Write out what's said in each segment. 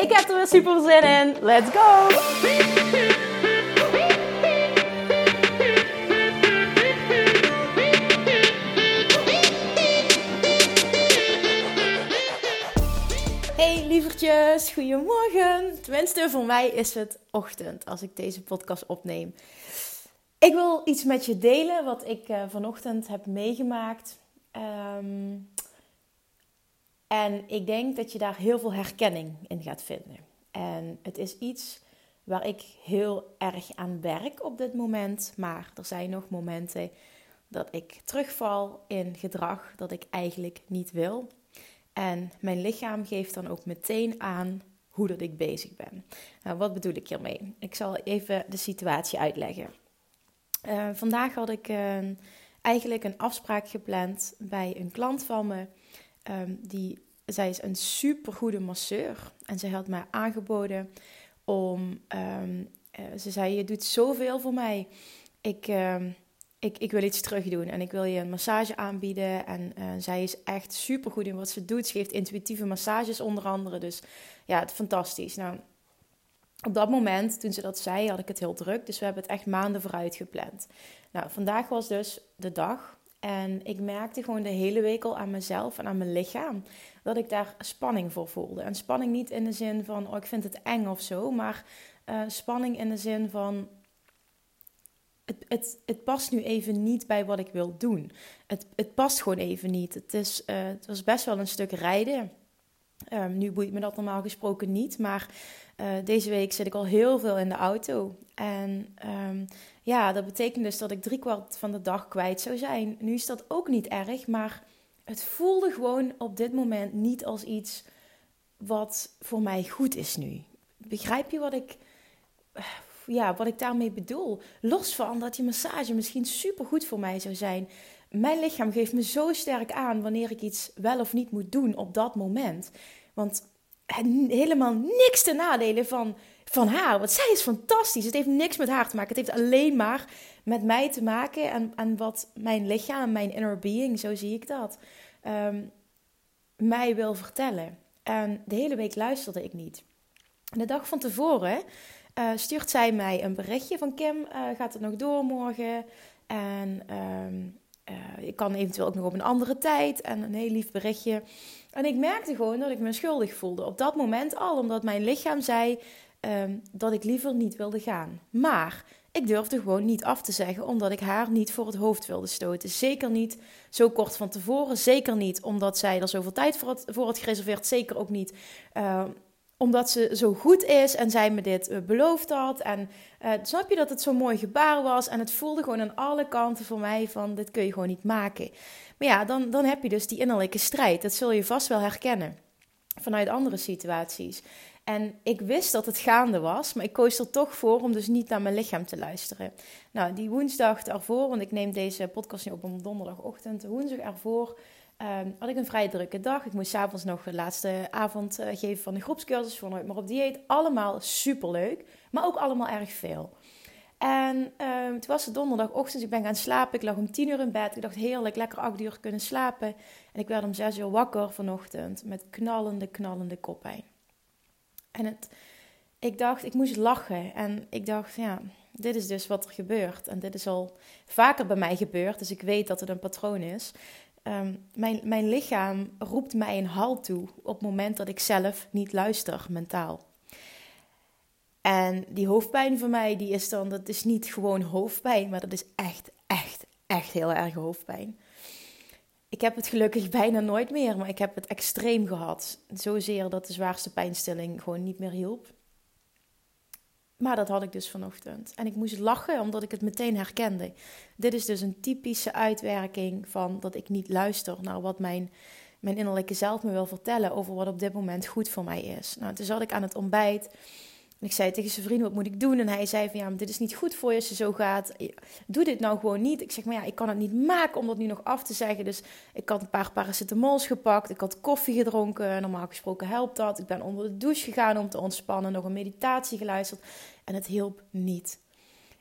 Ik heb er weer super zin in. Let's go! Hey lievertjes, goedemorgen. Tenminste, voor mij is het ochtend als ik deze podcast opneem. Ik wil iets met je delen wat ik uh, vanochtend heb meegemaakt. Um, en ik denk dat je daar heel veel herkenning in gaat vinden. En het is iets waar ik heel erg aan werk op dit moment. Maar er zijn nog momenten dat ik terugval in gedrag dat ik eigenlijk niet wil. En mijn lichaam geeft dan ook meteen aan hoe dat ik bezig ben. Nou, wat bedoel ik hiermee? Ik zal even de situatie uitleggen. Uh, vandaag had ik uh, eigenlijk een afspraak gepland bij een klant van me. Um, die, zij is een supergoede masseur. En ze had mij aangeboden om... Um, uh, ze zei, je doet zoveel voor mij. Ik, ik, ik wil iets terug doen en ik wil je een massage aanbieden. En uh, zij is echt super goed in wat ze doet. Ze geeft intuïtieve massages onder andere. Dus ja, het fantastisch. Nou, op dat moment, toen ze dat zei, had ik het heel druk. Dus we hebben het echt maanden vooruit gepland. Nou, vandaag was dus de dag. En ik merkte gewoon de hele week al aan mezelf en aan mijn lichaam dat ik daar spanning voor voelde. En spanning niet in de zin van, oh, ik vind het eng of zo, maar uh, spanning in de zin van, het, het, het past nu even niet bij wat ik wil doen. Het, het past gewoon even niet. Het, is, uh, het was best wel een stuk rijden. Um, nu boeit me dat normaal gesproken niet, maar uh, deze week zit ik al heel veel in de auto. En um, ja, dat betekent dus dat ik driekwart van de dag kwijt zou zijn. Nu is dat ook niet erg, maar het voelde gewoon op dit moment niet als iets wat voor mij goed is nu. Begrijp je wat ik ja, wat ik daarmee bedoel. Los van dat die massage misschien super goed voor mij zou zijn. Mijn lichaam geeft me zo sterk aan wanneer ik iets wel of niet moet doen op dat moment. Want helemaal niks te nadelen van, van haar. Want zij is fantastisch. Het heeft niks met haar te maken. Het heeft alleen maar met mij te maken en, en wat mijn lichaam, mijn inner being, zo zie ik dat, um, mij wil vertellen. En de hele week luisterde ik niet. de dag van tevoren uh, stuurt zij mij een berichtje van Kim, uh, gaat het nog door morgen? En uh, ik kan eventueel ook nog op een andere tijd en een heel lief berichtje. En ik merkte gewoon dat ik me schuldig voelde op dat moment al, omdat mijn lichaam zei um, dat ik liever niet wilde gaan. Maar ik durfde gewoon niet af te zeggen, omdat ik haar niet voor het hoofd wilde stoten. Zeker niet zo kort van tevoren. Zeker niet omdat zij er zoveel tijd voor had, voor gereserveerd. Zeker ook niet uh, omdat ze zo goed is en zij me dit uh, beloofd had. En uh, snap je dat het zo'n mooi gebaar was? En het voelde gewoon aan alle kanten voor mij van dit kun je gewoon niet maken. Maar ja, dan, dan heb je dus die innerlijke strijd. Dat zul je vast wel herkennen vanuit andere situaties. En ik wist dat het gaande was, maar ik koos er toch voor om dus niet naar mijn lichaam te luisteren. Nou, die woensdag ervoor, want ik neem deze podcast nu op op donderdagochtend, woensdag ervoor Um, had ik een vrij drukke dag. Ik moest s'avonds nog de laatste avond uh, geven van de groepscursus voor Nooit meer op dieet. Allemaal superleuk, maar ook allemaal erg veel. En um, toen was het donderdagochtend, ik ben gaan slapen. Ik lag om tien uur in bed. Ik dacht heerlijk, lekker acht uur kunnen slapen. En ik werd om zes uur wakker vanochtend met knallende, knallende koppijn. En het, ik dacht, ik moest lachen. En ik dacht, ja, dit is dus wat er gebeurt. En dit is al vaker bij mij gebeurd, dus ik weet dat het een patroon is. Um, mijn, mijn lichaam roept mij een halt toe op het moment dat ik zelf niet luister mentaal. En die hoofdpijn voor mij, die is dan, dat is niet gewoon hoofdpijn, maar dat is echt, echt, echt heel erg hoofdpijn. Ik heb het gelukkig bijna nooit meer, maar ik heb het extreem gehad. Zozeer dat de zwaarste pijnstilling gewoon niet meer hielp. Maar dat had ik dus vanochtend. En ik moest lachen omdat ik het meteen herkende. Dit is dus een typische uitwerking van dat ik niet luister naar wat mijn mijn innerlijke zelf me wil vertellen over wat op dit moment goed voor mij is. Nou, toen zat ik aan het ontbijt. En ik zei tegen zijn vriend, wat moet ik doen? En hij zei van, ja, dit is niet goed voor je als je zo gaat. Doe dit nou gewoon niet. Ik zeg, maar ja, ik kan het niet maken om dat nu nog af te zeggen. Dus ik had een paar paracetamols gepakt. Ik had koffie gedronken. Normaal gesproken helpt dat. Ik ben onder de douche gegaan om te ontspannen. Nog een meditatie geluisterd. En het hielp niet.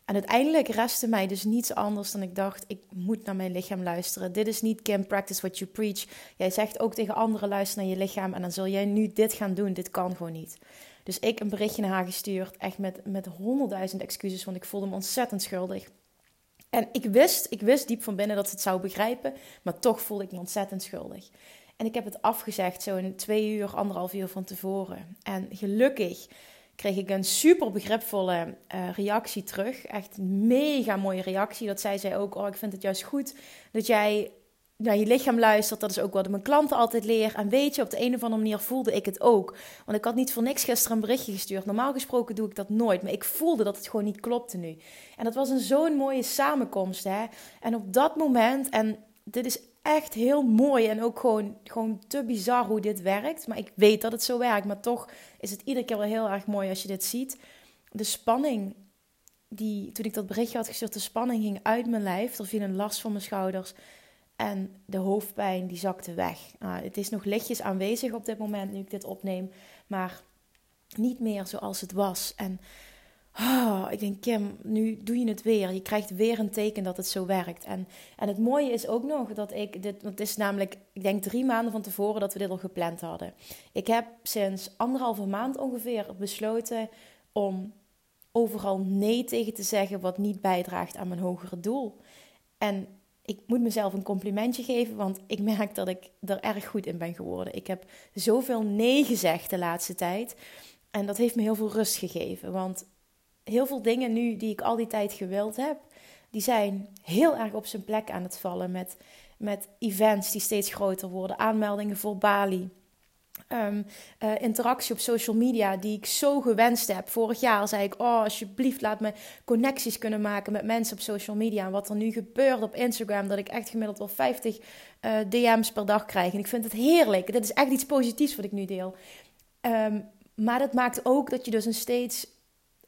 En uiteindelijk restte mij dus niets anders dan ik dacht: ik moet naar mijn lichaam luisteren. Dit is niet Kim, practice what you preach. Jij zegt ook tegen anderen: luister naar je lichaam en dan zul jij nu dit gaan doen. Dit kan gewoon niet. Dus ik een berichtje naar haar gestuurd, echt met, met honderdduizend excuses, want ik voelde me ontzettend schuldig. En ik wist, ik wist diep van binnen dat ze het zou begrijpen, maar toch voelde ik me ontzettend schuldig. En ik heb het afgezegd, zo'n twee uur, anderhalf uur van tevoren. En gelukkig kreeg ik een super begripvolle uh, reactie terug. Echt mega mooie reactie. Dat zei zij ook, oh ik vind het juist goed dat jij naar je lichaam luistert. Dat is ook wat ik mijn klanten altijd leer. En weet je, op de een of andere manier voelde ik het ook. Want ik had niet voor niks gisteren een berichtje gestuurd. Normaal gesproken doe ik dat nooit. Maar ik voelde dat het gewoon niet klopte nu. En dat was een zo'n mooie samenkomst. Hè? En op dat moment, en dit is echt heel mooi en ook gewoon, gewoon te bizar hoe dit werkt. Maar ik weet dat het zo werkt. Maar toch is het iedere keer wel heel erg mooi als je dit ziet. De spanning die, toen ik dat berichtje had gestuurd, de spanning ging uit mijn lijf. Er viel een last van mijn schouders. En de hoofdpijn die zakte weg. Nou, het is nog lichtjes aanwezig op dit moment nu ik dit opneem. Maar niet meer zoals het was. En Oh, ik denk, Kim, nu doe je het weer. Je krijgt weer een teken dat het zo werkt. En, en het mooie is ook nog dat ik dit, want het is namelijk, ik denk drie maanden van tevoren dat we dit al gepland hadden. Ik heb sinds anderhalve maand ongeveer besloten om overal nee tegen te zeggen wat niet bijdraagt aan mijn hogere doel. En ik moet mezelf een complimentje geven, want ik merk dat ik er erg goed in ben geworden. Ik heb zoveel nee gezegd de laatste tijd. En dat heeft me heel veel rust gegeven. Want heel veel dingen nu die ik al die tijd gewild heb, die zijn heel erg op zijn plek aan het vallen. Met, met events die steeds groter worden, aanmeldingen voor Bali. Um, interactie op social media die ik zo gewenst heb. Vorig jaar zei ik: Oh, alsjeblieft, laat me connecties kunnen maken met mensen op social media. En wat er nu gebeurt op Instagram, dat ik echt gemiddeld wel 50 uh, DM's per dag krijg. En ik vind het heerlijk. Dit is echt iets positiefs wat ik nu deel. Um, maar dat maakt ook dat je dus een steeds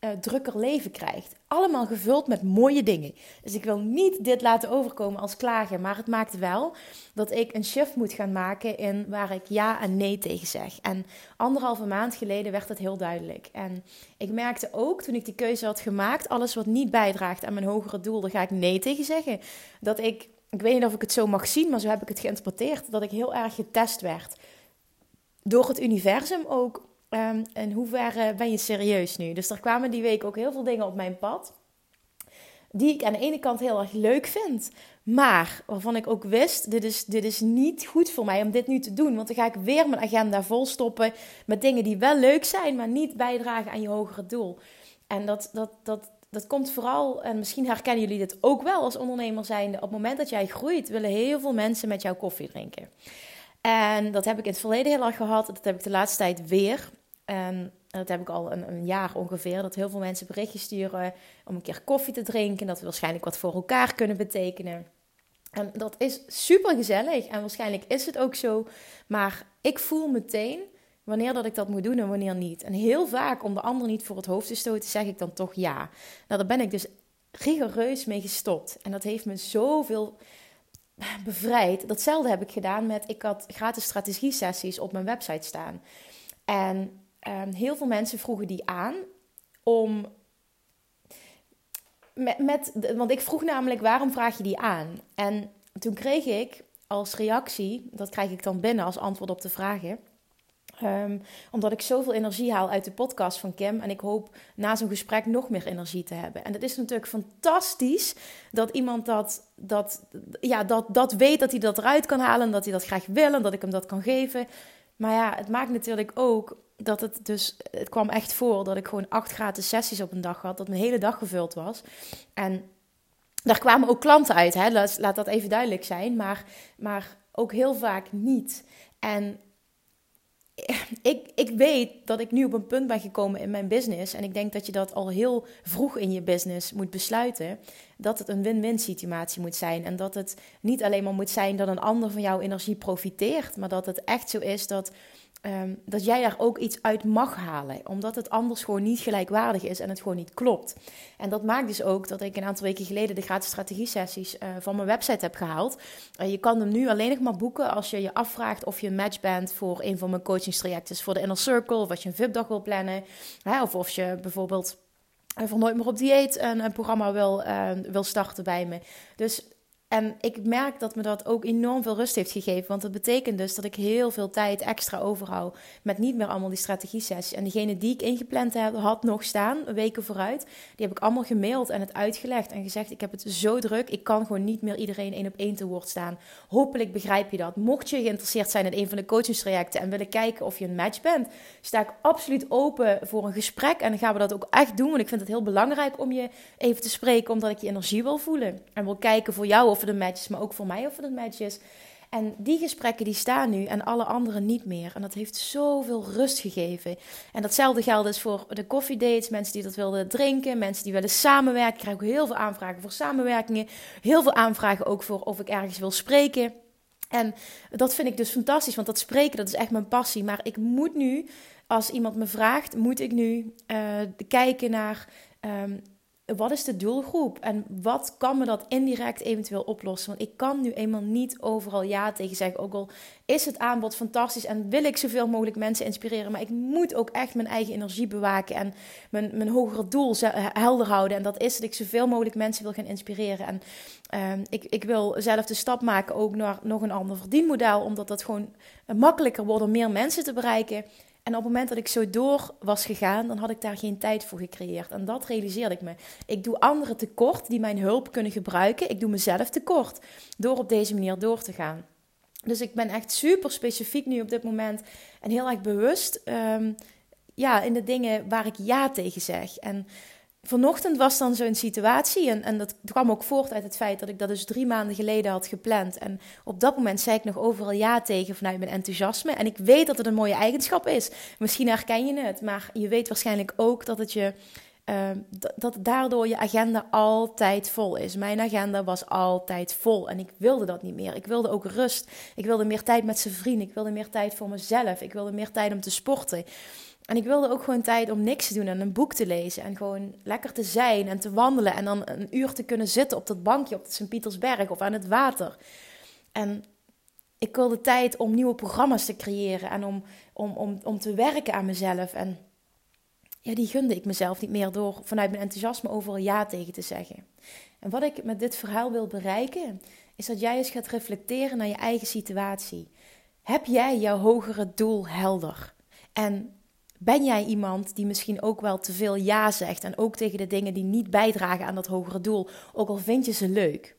uh, drukker leven krijgt. Allemaal gevuld met mooie dingen. Dus ik wil niet dit laten overkomen als klagen, maar het maakt wel dat ik een shift moet gaan maken in waar ik ja en nee tegen zeg. En anderhalve maand geleden werd dat heel duidelijk. En ik merkte ook toen ik die keuze had gemaakt, alles wat niet bijdraagt aan mijn hogere doel, daar ga ik nee tegen zeggen. Dat ik, ik weet niet of ik het zo mag zien, maar zo heb ik het geïnterpreteerd, dat ik heel erg getest werd. Door het universum ook Um, in hoeverre ben je serieus nu? Dus er kwamen die week ook heel veel dingen op mijn pad. Die ik aan de ene kant heel erg leuk vind. Maar waarvan ik ook wist, dit is, dit is niet goed voor mij om dit nu te doen. Want dan ga ik weer mijn agenda volstoppen met dingen die wel leuk zijn, maar niet bijdragen aan je hogere doel. En dat, dat, dat, dat komt vooral, en misschien herkennen jullie dit ook wel als ondernemer zijnde. Op het moment dat jij groeit, willen heel veel mensen met jou koffie drinken. En dat heb ik in het verleden heel erg gehad. Dat heb ik de laatste tijd weer. En dat heb ik al een, een, jaar ongeveer. Dat heel veel mensen berichtjes sturen om een keer koffie te drinken. Dat we waarschijnlijk wat voor elkaar kunnen betekenen. En dat is super gezellig. En waarschijnlijk is het ook zo. Maar ik voel meteen wanneer dat ik dat moet doen en wanneer niet. En heel vaak om de ander niet voor het hoofd te stoten, zeg ik dan toch ja. Nou, daar ben ik dus rigoureus mee gestopt. En dat heeft me zoveel bevrijd. Datzelfde heb ik gedaan met, ik had gratis strategie sessies op mijn website staan. En um, heel veel mensen vroegen die aan om. Met, met, want ik vroeg namelijk waarom vraag je die aan? En toen kreeg ik als reactie, dat krijg ik dan binnen als antwoord op de vragen. Um, omdat ik zoveel energie haal uit de podcast van Kim. En ik hoop na zo'n gesprek nog meer energie te hebben. En het is natuurlijk fantastisch dat iemand dat, dat, ja, dat, dat weet dat hij dat eruit kan halen. En dat hij dat graag wil en dat ik hem dat kan geven. Maar ja, het maakt natuurlijk ook dat het dus, het kwam echt voor dat ik gewoon acht gratis sessies op een dag had, dat mijn hele dag gevuld was. En daar kwamen ook klanten uit, hè? Laat, laat dat even duidelijk zijn, maar, maar ook heel vaak niet. En ik, ik weet dat ik nu op een punt ben gekomen in mijn business. En ik denk dat je dat al heel vroeg in je business moet besluiten. Dat het een win-win situatie moet zijn. En dat het niet alleen maar moet zijn dat een ander van jouw energie profiteert. Maar dat het echt zo is dat Ehm, dat jij er ook iets uit mag halen. Omdat het anders gewoon niet gelijkwaardig is en het gewoon niet klopt. En dat maakt dus ook dat ik een aantal weken geleden de gratis strategie-sessies uh, van mijn website heb gehaald. Je kan hem nu alleen nog maar boeken als je je afvraagt of je een match bent voor een van mijn coachingstrajecten. Voor de Inner Circle, of als je een VIP-dag wil plannen. Hè, of of je bijvoorbeeld uh, voor Nooit meer op dieet een, een programma wil, wil starten bij me. Dus en ik merk dat me dat ook enorm veel rust heeft gegeven. Want dat betekent dus dat ik heel veel tijd extra overhoud. Met niet meer allemaal die strategie-sessies. En degene die ik ingepland heb, had nog staan, weken vooruit. Die heb ik allemaal gemaild en het uitgelegd. En gezegd: Ik heb het zo druk. Ik kan gewoon niet meer iedereen één op één te woord staan. Hopelijk begrijp je dat. Mocht je geïnteresseerd zijn in een van de coachingstrajecten. en willen kijken of je een match bent, sta ik absoluut open voor een gesprek. En dan gaan we dat ook echt doen. Want ik vind het heel belangrijk om je even te spreken. Omdat ik je energie wil voelen. En wil kijken voor jou of de matches, maar ook voor mij over de matches. En die gesprekken die staan nu en alle anderen niet meer. En dat heeft zoveel rust gegeven. En datzelfde geldt dus voor de dates, Mensen die dat wilden drinken, mensen die willen samenwerken. Ik krijg ook heel veel aanvragen voor samenwerkingen. Heel veel aanvragen ook voor of ik ergens wil spreken. En dat vind ik dus fantastisch, want dat spreken, dat is echt mijn passie. Maar ik moet nu, als iemand me vraagt, moet ik nu uh, kijken naar ehm, wat is de doelgroep en wat kan me dat indirect eventueel oplossen? Want ik kan nu eenmaal niet overal ja tegen zeggen. Ook al is het aanbod fantastisch en wil ik zoveel mogelijk mensen inspireren, maar ik moet ook echt mijn eigen energie bewaken en mijn, mijn hogere doel helder houden. En dat is dat ik zoveel mogelijk mensen wil gaan inspireren. En uh, ik, ik wil zelf de stap maken ook naar nog een ander verdienmodel, omdat dat gewoon makkelijker wordt om meer mensen te bereiken. En op het moment dat ik zo door was gegaan, dan had ik daar geen tijd voor gecreëerd. En dat realiseerde ik me. Ik doe anderen tekort die mijn hulp kunnen gebruiken. Ik doe mezelf tekort door op deze manier door te gaan. Dus ik ben echt super specifiek nu op dit moment en heel erg bewust um, ja, in de dingen waar ik ja tegen zeg. En vanochtend was dan zo'n situatie. En, en dat kwam ook voort uit het feit dat ik dat dus drie maanden geleden had gepland. En op dat moment zei ik nog overal ja tegen vanuit mijn enthousiasme. En ik weet dat het een mooie eigenschap is. Misschien herken je het, maar je weet waarschijnlijk ook dat het je. Uh, dat daardoor je agenda altijd vol is. Mijn agenda was altijd vol en ik wilde dat niet meer. Ik wilde ook rust. Ik wilde meer tijd met zijn vrienden. Ik wilde meer tijd voor mezelf. Ik wilde meer tijd om te sporten. En ik wilde ook gewoon tijd om niks te doen en een boek te lezen. En gewoon lekker te zijn en te wandelen. En dan een uur te kunnen zitten op dat bankje op Sint-Pietersberg of aan het water. En ik wilde tijd om nieuwe programma's te creëren en om, om, om, om te werken aan mezelf. En ja, die gunde ik mezelf niet meer door vanuit mijn enthousiasme overal ja tegen te zeggen. En wat ik met dit verhaal wil bereiken, is dat jij eens gaat reflecteren naar je eigen situatie. Heb jij jouw hogere doel helder? En ben jij iemand die misschien ook wel te veel ja zegt en ook tegen de dingen die niet bijdragen aan dat hogere doel, ook al vind je ze leuk?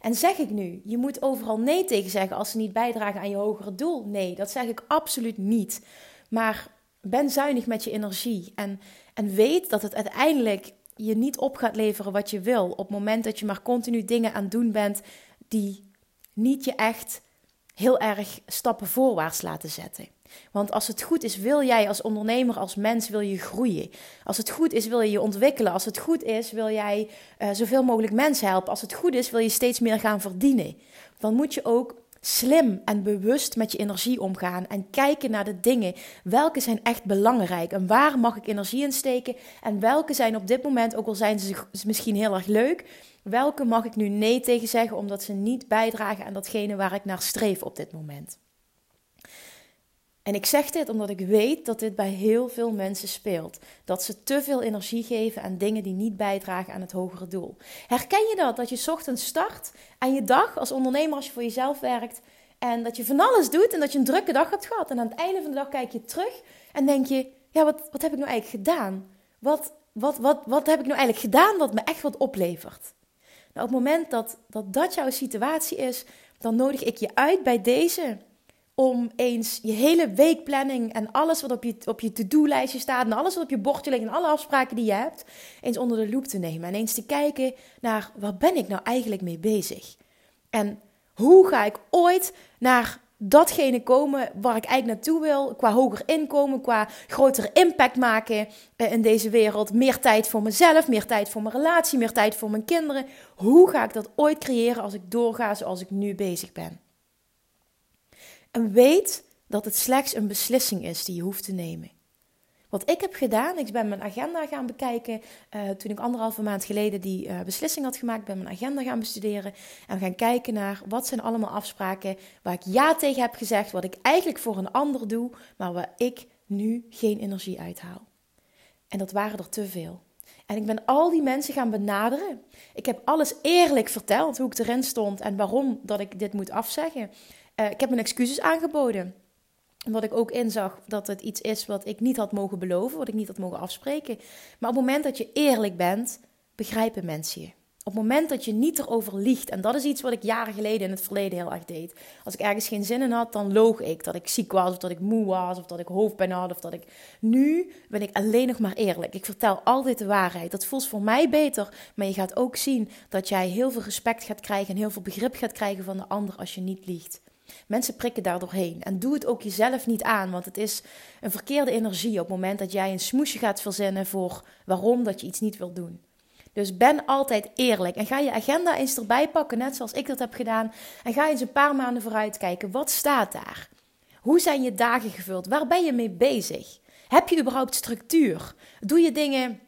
En zeg ik nu, je moet overal nee tegen zeggen als ze niet bijdragen aan je hogere doel? Nee, dat zeg ik absoluut niet. Maar ben zuinig met je energie en, en weet dat het uiteindelijk je niet op gaat leveren wat je wil. Op het moment dat je maar continu dingen aan het doen bent die niet je echt heel erg stappen voorwaarts laten zetten. Want als het goed is, wil jij als ondernemer, als mens, wil je groeien. Als het goed is, wil je je ontwikkelen. Als het goed is, wil jij uh, zoveel mogelijk mensen helpen. Als het goed is, wil je steeds meer gaan verdienen. Dan moet je ook slim en bewust met je energie omgaan en kijken naar de dingen. Welke zijn echt belangrijk en waar mag ik energie in steken? En welke zijn op dit moment, ook al zijn ze misschien heel erg leuk, welke mag ik nu nee tegen zeggen omdat ze niet bijdragen aan datgene waar ik naar streef op dit moment? En ik zeg dit omdat ik weet dat dit bij heel veel mensen speelt. Dat ze te veel energie geven aan dingen die niet bijdragen aan het hogere doel. Herken je dat? Dat je ochtends start aan je dag als ondernemer, als je voor jezelf werkt. En dat je van alles doet en dat je een drukke dag hebt gehad. En aan het einde van de dag kijk je terug en denk je: ja, wat, wat heb ik nou eigenlijk gedaan? Wat, wat, wat, wat heb ik nou eigenlijk gedaan wat me echt wat oplevert? Nou, op het moment dat, dat dat jouw situatie is, dan nodig ik je uit bij deze om eens je hele weekplanning en alles wat op je, op je to-do-lijstje staat en alles wat op je bordje ligt en alle afspraken die je hebt, eens onder de loep te nemen en eens te kijken naar waar ben ik nou eigenlijk mee bezig? En hoe ga ik ooit naar datgene komen waar ik eigenlijk naartoe wil. Qua hoger inkomen, qua grotere impact maken eh, in deze wereld. Meer tijd voor mezelf, meer tijd voor mijn relatie, meer tijd voor mijn kinderen. Hoe ga ik dat ooit creëren als ik doorga zoals ik nu bezig ben? En weet dat het slechts een beslissing is die je hoeft te nemen. Wat ik heb gedaan, ik ben mijn agenda gaan bekijken. Uh, toen ik anderhalve maand geleden die uh, beslissing had gemaakt, ben mijn agenda gaan bestuderen. En gaan kijken naar wat zijn allemaal afspraken waar ik ja tegen heb gezegd. Wat ik eigenlijk voor een ander doe, maar waar ik nu geen energie uithaal. En dat waren er te veel. En ik ben al die mensen gaan benaderen. Ik heb alles eerlijk verteld hoe ik erin stond en waarom dat ik dit moet afzeggen. Uh, ik heb mijn excuses aangeboden omdat ik ook inzag dat het iets is wat ik niet had mogen beloven, wat ik niet had mogen afspreken. Maar op het moment dat je eerlijk bent, begrijpen mensen je. Op het moment dat je niet erover liegt, en dat is iets wat ik jaren geleden in het verleden heel erg deed. Als ik ergens geen zin in had, dan loog ik dat ik ziek was, of dat ik moe was, of dat ik hoofdpijn had, of dat ik. Nu ben ik alleen nog maar eerlijk. Ik vertel altijd de waarheid. Dat voelt voor mij beter, maar je gaat ook zien dat jij heel veel respect gaat krijgen en heel veel begrip gaat krijgen van de ander als je niet liegt. Mensen prikken daar doorheen. En doe het ook jezelf niet aan, want het is een verkeerde energie op het moment dat jij een smoesje gaat verzinnen voor waarom dat je iets niet wilt doen. Dus ben altijd eerlijk en ga je agenda eens erbij pakken, net zoals ik dat heb gedaan. En ga eens een paar maanden vooruit kijken. Wat staat daar? Hoe zijn je dagen gevuld? Waar ben je mee bezig? Heb je überhaupt structuur? Doe je dingen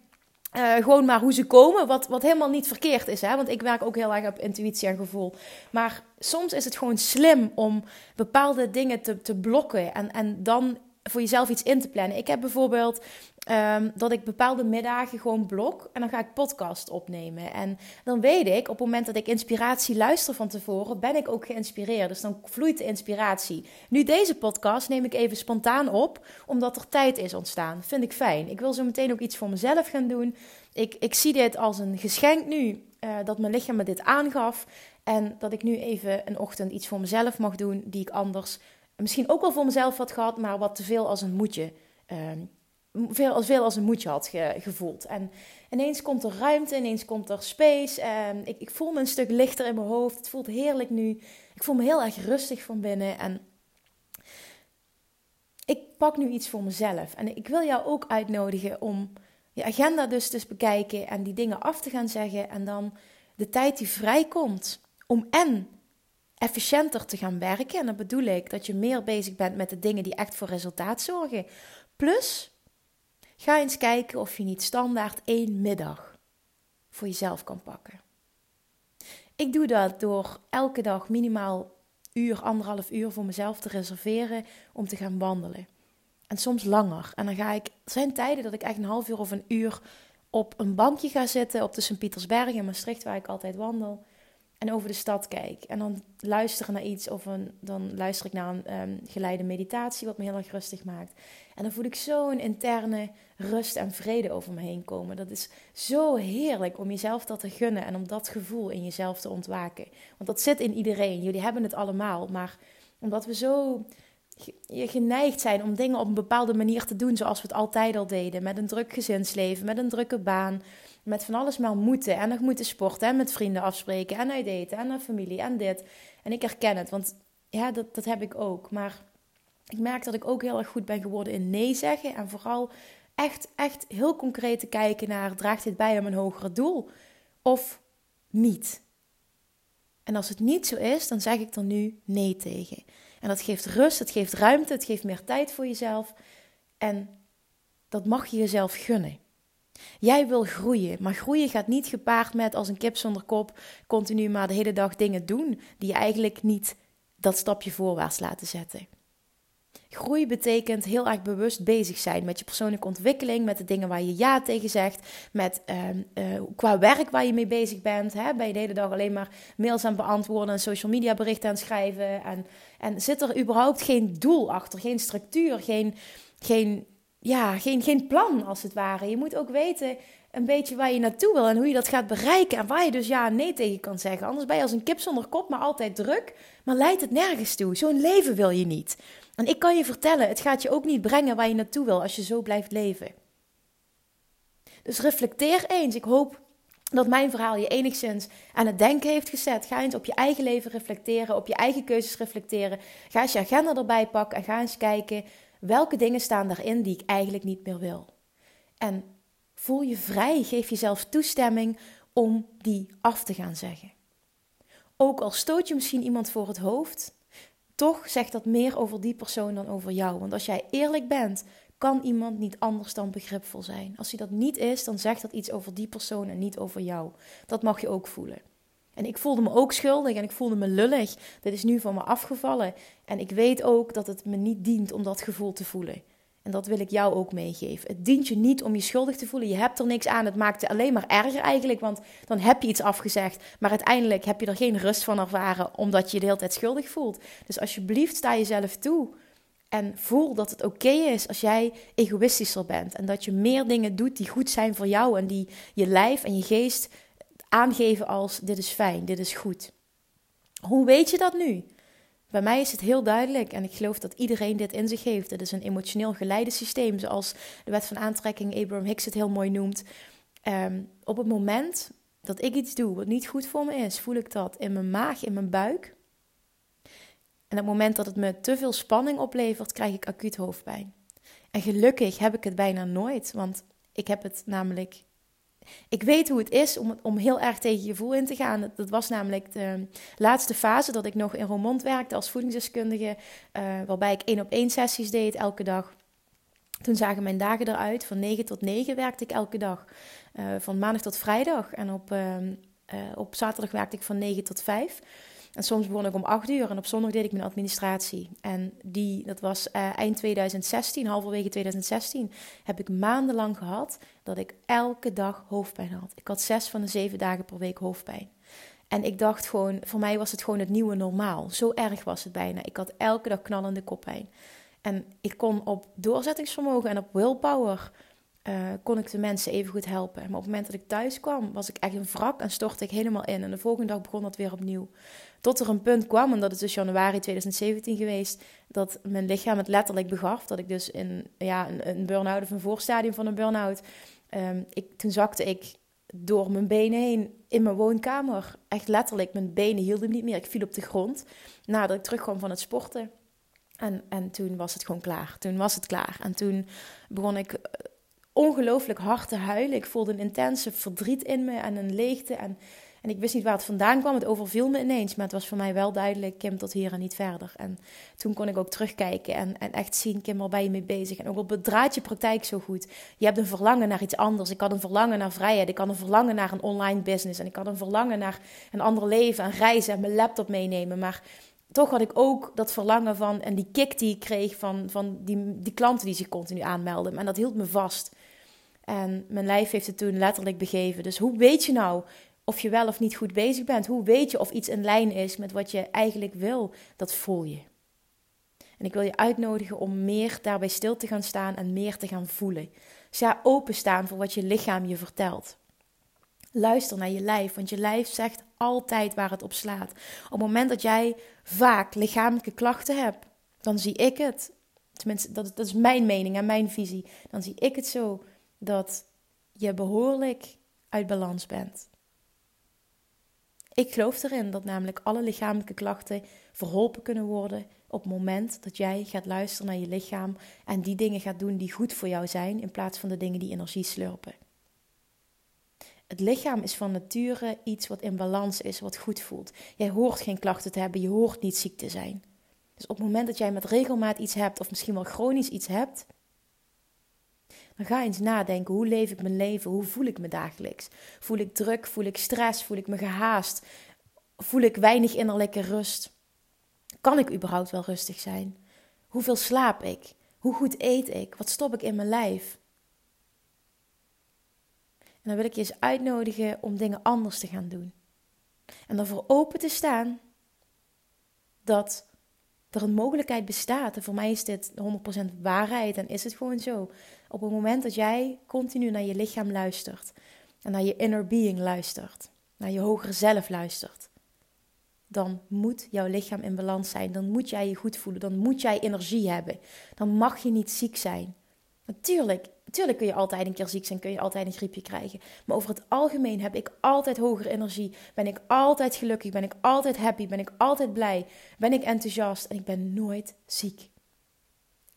uh, gewoon maar hoe ze komen, wat, wat helemaal niet verkeerd is. Hè? Want ik werk ook heel erg op intuïtie en gevoel. Maar soms is het gewoon slim om bepaalde dingen te, te blokken en, en dan voor jezelf iets in te plannen. Ik heb bijvoorbeeld um, dat ik bepaalde middagen gewoon blok en dan ga ik podcast opnemen. En dan weet ik, op het moment dat ik inspiratie luister van tevoren, ben ik ook geïnspireerd. Dus dan vloeit de inspiratie. Nu deze podcast neem ik even spontaan op, omdat er tijd is ontstaan. Vind ik fijn. Ik wil zo meteen ook iets voor mezelf gaan doen. Ik, ik zie dit als een geschenk nu, uh, dat mijn lichaam me dit aangaf. En dat ik nu even een ochtend iets voor mezelf mag doen, die ik anders misschien ook wel voor mezelf had gehad, maar wat te veel als een moedje. Uh, veel, veel als een moedje had gevoeld. En ineens komt er ruimte, ineens komt er space. En ik, ik voel me een stuk lichter in mijn hoofd. Het voelt heerlijk nu. Ik voel me heel erg rustig van binnen. En ik pak nu iets voor mezelf. En ik wil jou ook uitnodigen om je agenda dus te bekijken en die dingen af te gaan zeggen. En dan de tijd die vrijkomt om en efficiënter te gaan werken. En dan bedoel ik dat je meer bezig bent met de dingen die echt voor resultaat zorgen. Plus, ga eens kijken of je niet standaard één middag voor jezelf kan pakken. Ik doe dat door elke dag minimaal uur, anderhalf uur voor mezelf te reserveren om te gaan wandelen. En soms langer. En dan ga ik, er zijn tijden dat ik echt een half uur of een uur op een bankje ga zitten op de Sint-Pietersberg in Maastricht, waar ik altijd wandel en over de stad kijk. En dan luisteren naar iets of een, dan luister ik naar een um, geleide meditatie, wat me heel erg rustig maakt. En dan voel ik zo'n interne rust en vrede over me heen komen. Dat is zo heerlijk om jezelf dat te gunnen en om dat gevoel in jezelf te ontwaken. Want dat zit in iedereen. Jullie hebben het allemaal. Maar omdat we zo geneigd zijn om dingen op een bepaalde manier te doen zoals we het altijd al deden. Met een druk gezinsleven, met een drukke baan, met van alles maar moeten. En nog moeten sporten en met vrienden afspreken en uit eten en naar familie en dit. En ik herken het, want ja, dat, dat heb ik ook. Maar ik merk dat ik ook heel erg goed ben geworden in nee zeggen. En vooral echt, echt heel concreet te kijken naar, draagt dit bij aan mijn hogere doel? Of niet? En als het niet zo is, dan zeg ik er nu nee tegen. En dat geeft rust, het geeft ruimte, het geeft meer tijd voor jezelf. En dat mag je jezelf gunnen. Jij wil groeien, maar groeien gaat niet gepaard met als een kip zonder kop continu maar de hele dag dingen doen die je eigenlijk niet dat stapje voorwaarts laten zetten. Groei betekent heel erg bewust bezig zijn met je persoonlijke ontwikkeling, met de dingen waar je ja tegen zegt, met uh, qua werk waar je mee bezig bent. Hè? Ben je de hele dag alleen maar mails aan beantwoorden en social media berichten aan schrijven? En, en zit er überhaupt geen doel achter, geen structuur, geen, geen, ja, geen, geen plan als het ware? Je moet ook weten een beetje waar je naartoe wil en hoe je dat gaat bereiken. En waar je dus ja en nee tegen kan zeggen. Anders ben je als een kip zonder kop, maar altijd druk. Maar leidt het nergens toe. Zo'n leven wil je niet. En ik kan je vertellen, het gaat je ook niet brengen waar je naartoe wil als je zo blijft leven. Dus reflecteer eens. Ik hoop dat mijn verhaal je enigszins aan het denken heeft gezet. Ga eens op je eigen leven reflecteren, op je eigen keuzes reflecteren. Ga eens je agenda erbij pakken en ga eens kijken welke dingen staan daarin die ik eigenlijk niet meer wil. En voel je vrij, geef jezelf toestemming om die af te gaan zeggen. Ook al stoot je misschien iemand voor het hoofd, toch zegt dat meer over die persoon dan over jou. Want als jij eerlijk bent, kan iemand niet anders dan begripvol zijn. Als hij dat niet is, dan zegt dat iets over die persoon en niet over jou. Dat mag je ook voelen. En ik voelde me ook schuldig en ik voelde me lullig. Dit is nu van me afgevallen. En ik weet ook dat het me niet dient om dat gevoel te voelen. En dat wil ik jou ook meegeven. Het dient je niet om je schuldig te voelen. Je hebt er niks aan. Het maakt het alleen maar erger eigenlijk. Want dan heb je iets afgezegd. Maar uiteindelijk heb je er geen rust van ervaren. Omdat je je de hele tijd schuldig voelt. Dus alsjeblieft sta jezelf toe. En voel dat het oké is als jij egoïstischer bent. En dat je meer dingen doet die goed zijn voor jou. En die je lijf en je geest aangeven als dit is fijn, dit is goed. Hoe weet je dat nu? Bij mij is het heel duidelijk en ik geloof dat iedereen dit in zich heeft. Het is een emotioneel geleide systeem, zoals de wet van aantrekking Abraham Hicks het heel mooi noemt. Ehm, op het moment dat ik iets doe wat niet goed voor me is, voel ik dat in mijn maag, in mijn buik. En op het moment dat het me te veel spanning oplevert, krijg ik acuut hoofdpijn. En gelukkig heb ik het bijna nooit, want ik heb het namelijk ik weet hoe het is om, om heel erg tegen je gevoel in te gaan. Dat, was namelijk de laatste fase dat ik nog in Roermond werkte als voedingsdeskundige. Uh, waarbij ik één op één sessies deed elke dag. Toen zagen mijn dagen eruit. Van 9 tot 9 werkte ik elke dag. Uh, van maandag tot vrijdag. En op, uh, op zaterdag werkte ik van 9 tot 5. En soms begon ik om 8 uur en op zondag deed ik mijn administratie. En die, dat was uh, eind 2016, halverwege 2016, heb ik maandenlang gehad dat ik elke dag hoofdpijn had. Ik had zes van de zeven dagen per week hoofdpijn. En ik dacht gewoon, voor mij was het gewoon het nieuwe normaal. Zo erg was het bijna. Ik had elke dag knallende koppijn. En ik kon op doorzettingsvermogen en op willpower uh, kon ik de mensen even goed helpen. Maar op het moment dat ik thuis kwam, was ik echt een wrak en stortte ik helemaal in. En de volgende dag begon dat weer opnieuw. Tot er een punt kwam, en dat is dus januari 2017 geweest, dat mijn lichaam het letterlijk begaf. Dat ik dus in ja, een, een burn-out of een voorstadium van een burn-out, um, ik, toen zakte ik door mijn benen heen in mijn woonkamer. Echt letterlijk, mijn benen hielden niet meer. Ik viel op de grond nadat ik terugkwam van het sporten. En, en toen was het gewoon klaar. Toen was het klaar. En toen begon ik ongelooflijk hard te huilen. Ik voelde een intense verdriet in me en een leegte. En, en ik wist niet waar het vandaan kwam. Het overviel me ineens. Maar het was voor mij wel duidelijk, Kim, tot hier en niet verder. En toen kon ik ook terugkijken en, en echt zien, Kim, waar ben je mee bezig? En ook op het draadje praktijk zo goed. Je hebt een verlangen naar iets anders. Ik had een verlangen naar vrijheid. Ik had een verlangen naar een online business. En ik had een verlangen naar een ander leven en reizen en mijn laptop meenemen. Maar toch had ik ook dat verlangen van en die kick die ik kreeg van, van die, die klanten die zich continu aanmelden. En dat hield me vast. En mijn lijf heeft het toen letterlijk begeven. Dus hoe weet je nou of je wel of niet goed bezig bent? Hoe weet je of iets in lijn is met wat je eigenlijk wil? Dat voel je. En ik wil je uitnodigen om meer daarbij stil te gaan staan en meer te gaan voelen. Sta openstaan voor wat je lichaam je vertelt. Luister naar je lijf, want je lijf zegt altijd waar het op slaat. Op het moment dat jij vaak lichamelijke klachten hebt, dan zie ik het. Tenminste, dat, dat is mijn mening en mijn visie. Dan zie ik het zo dat je behoorlijk uit balans bent. Ik geloof erin dat namelijk alle lichamelijke klachten verholpen kunnen worden op het moment dat jij gaat luisteren naar je lichaam en die dingen gaat doen die goed voor jou zijn in plaats van de dingen die energie slurpen. Het lichaam is van nature iets wat in balans is, wat goed voelt. Jij hoort geen klachten te hebben, je hoort niet ziek te zijn. Dus op het moment dat jij met regelmaat iets hebt, of misschien wel chronisch iets hebt, dan ga eens nadenken, hoe leef ik mijn leven? Hoe voel ik me dagelijks? Voel ik druk? Voel ik stress? Voel ik me gehaast? Voel ik weinig innerlijke rust? Kan ik überhaupt wel rustig zijn? Hoeveel slaap ik? Hoe goed eet ik? Wat stop ik in mijn lijf? En dan wil ik je eens uitnodigen om dingen anders te gaan doen. En ervoor open te staan dat er een mogelijkheid bestaat. En voor mij is dit 100% waarheid en is het gewoon zo. Op het moment dat jij continu naar je lichaam luistert en naar je inner being luistert, naar je hogere zelf luistert, dan moet jouw lichaam in balans zijn. Dan moet jij je goed voelen. Dan moet jij energie hebben. Dan mag je niet ziek zijn. Natuurlijk, natuurlijk kun je altijd een keer ziek zijn, kun je altijd een griepje krijgen. Maar over het algemeen heb ik altijd hogere energie. Ben ik altijd gelukkig, ben ik altijd happy, ben ik altijd blij, ben ik enthousiast en ik ben nooit ziek.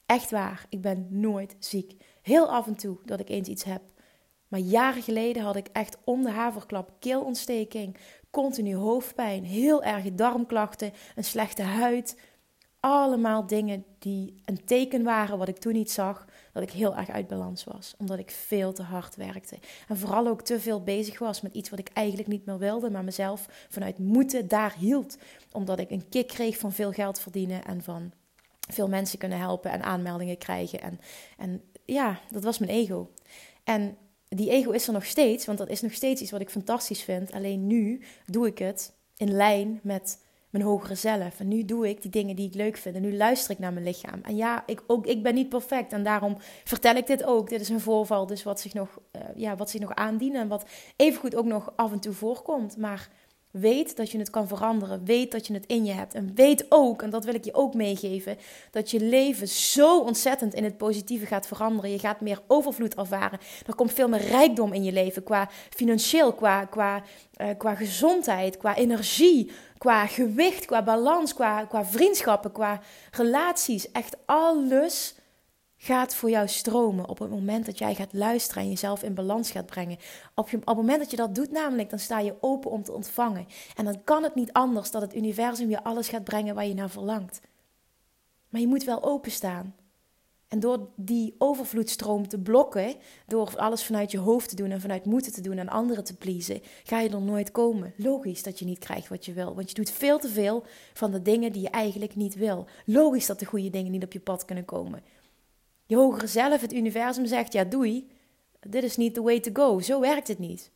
Echt waar, ik ben nooit ziek. Heel af en toe dat ik eens iets heb. Maar jaren geleden had ik echt om de haverklap keelontsteking, continu hoofdpijn, heel erge darmklachten, een slechte huid. Allemaal dingen die een teken waren wat ik toen niet zag, dat ik heel erg uit balans was. Omdat ik veel te hard werkte. En vooral ook te veel bezig was met iets wat ik eigenlijk niet meer wilde, maar mezelf vanuit moeten daar hield. Omdat ik een kick kreeg van veel geld verdienen en van veel mensen kunnen helpen en aanmeldingen krijgen. En, en ja, dat was mijn ego. En die ego is er nog steeds, want dat is nog steeds iets wat ik fantastisch vind. Alleen nu doe ik het in lijn met mijn hogere zelf. En nu doe ik die dingen die ik leuk vind. En nu luister ik naar mijn lichaam. En ja, ik, ook, ik ben niet perfect. En daarom vertel ik dit ook. Dit is een voorval, dus wat zich nog, uh, ja, wat zich nog aandient. En wat evengoed ook nog af en toe voorkomt. Maar Weet dat je het kan veranderen. Weet dat je het in je hebt. En weet ook, en dat wil ik je ook meegeven, dat je leven zo ontzettend in het positieve gaat veranderen. Je gaat meer overvloed ervaren. Er komt veel meer rijkdom in je leven. Qua financieel, qua, qua, uh, qua gezondheid, qua energie, qua gewicht, qua balans, qua, qua vriendschappen, qua relaties. Echt alles gaat voor jou stromen op het moment dat jij gaat luisteren en jezelf in balans gaat brengen. Op, je, op het moment dat je dat doet, namelijk, dan sta je open om te ontvangen. En dan kan het niet anders dat het universum je alles gaat brengen waar je naar verlangt. Maar je moet wel openstaan. En door die overvloedstroom te blokken, door alles vanuit je hoofd te doen en vanuit moeten te doen en anderen te pleasen, ga je er nooit komen. Logisch dat je niet krijgt wat je wil, want je doet veel te veel van de dingen die je eigenlijk niet wil. Logisch dat de goede dingen niet op je pad kunnen komen je hogere zelf, het universum zegt: ja, doei, dit is niet the way to go. Zo werkt het niet.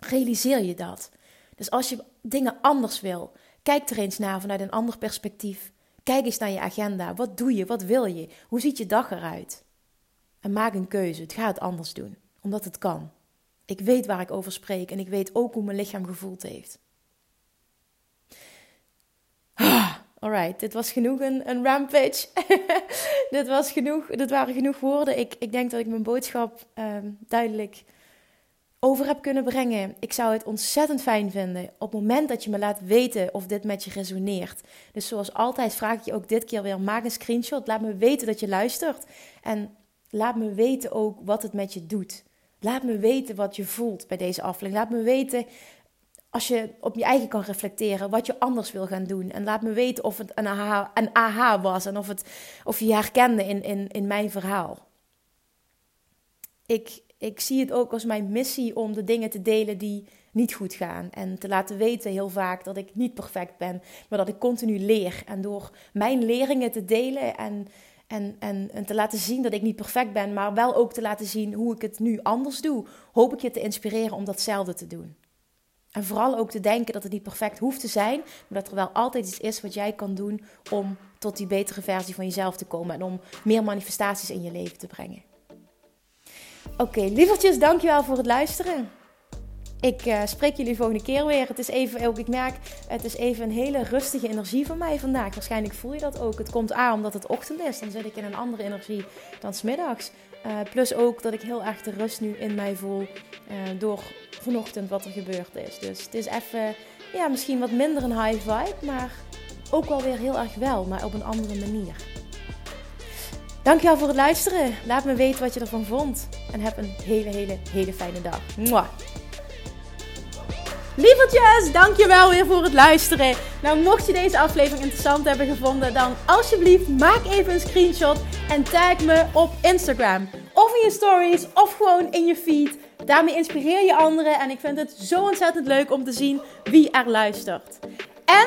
Realiseer je dat. Dus als je dingen anders wil, kijk er eens naar vanuit een ander perspectief. Kijk eens naar je agenda. Wat doe je? Wat wil je? Hoe ziet je dag eruit? En maak een keuze. Het ga het anders doen, omdat het kan. Ik weet waar ik over spreek en ik weet ook hoe mijn lichaam gevoeld heeft. Ah. Alright, dit was genoeg een, een rampage. dit, was genoeg, dit waren genoeg woorden. Ik, ik denk dat ik mijn boodschap ehm, duidelijk over heb kunnen brengen. Ik zou het ontzettend fijn vinden op het moment dat je me laat weten of dit met je resoneert. Dus zoals altijd vraag ik je ook dit keer weer: maak een screenshot. Laat me weten dat je luistert. En laat me weten ook wat het met je doet. Laat me weten wat je voelt bij deze aflevering. Laat me weten als je op je eigen kan reflecteren, wat je anders wil gaan doen. En laat me weten of het een aha, een aha was en of, het, of je herkende in, in, in mijn verhaal. Ik, ik zie het ook als mijn missie om de dingen te delen die niet goed gaan. En te laten weten heel vaak dat ik niet perfect ben, maar dat ik continu leer. En door mijn leringen te delen en, en, en, te laten zien dat ik niet perfect ben, maar wel ook te laten zien hoe ik het nu anders doe, hoop ik je te inspireren om datzelfde te doen. En vooral ook te denken dat het niet perfect hoeft te zijn, maar dat er wel altijd iets is wat jij kan doen om tot die betere versie van jezelf te komen en om meer manifestaties in je leven te brengen. Oké, okay, lievertjes, dankjewel voor het luisteren. Ik uh, spreek jullie volgende keer weer. Het is even, ook ik merk, het is even een hele rustige energie van mij vandaag. Waarschijnlijk voel je dat ook. Het komt aan omdat het ochtend is. Dan zit ik in een andere energie dan smiddags. Uh, plus ook dat ik heel erg de rust nu in mij voel uh, door vanochtend wat er gebeurd is. Dus het is even, ja, misschien wat minder een high vibe, maar ook wel weer heel erg wel, maar op een andere manier. Dankjewel voor het luisteren. Laat me weten wat je ervan vond. En heb een hele, hele, hele fijne dag. Mwah. Lievertjes, dankjewel weer voor het luisteren. Nou, mocht je deze aflevering interessant hebben gevonden, dan alsjeblieft maak even een screenshot en tag me op Instagram. Of in je stories, of gewoon in je feed. Daarmee inspireer je anderen en ik vind het zo ontzettend leuk om te zien wie er luistert. En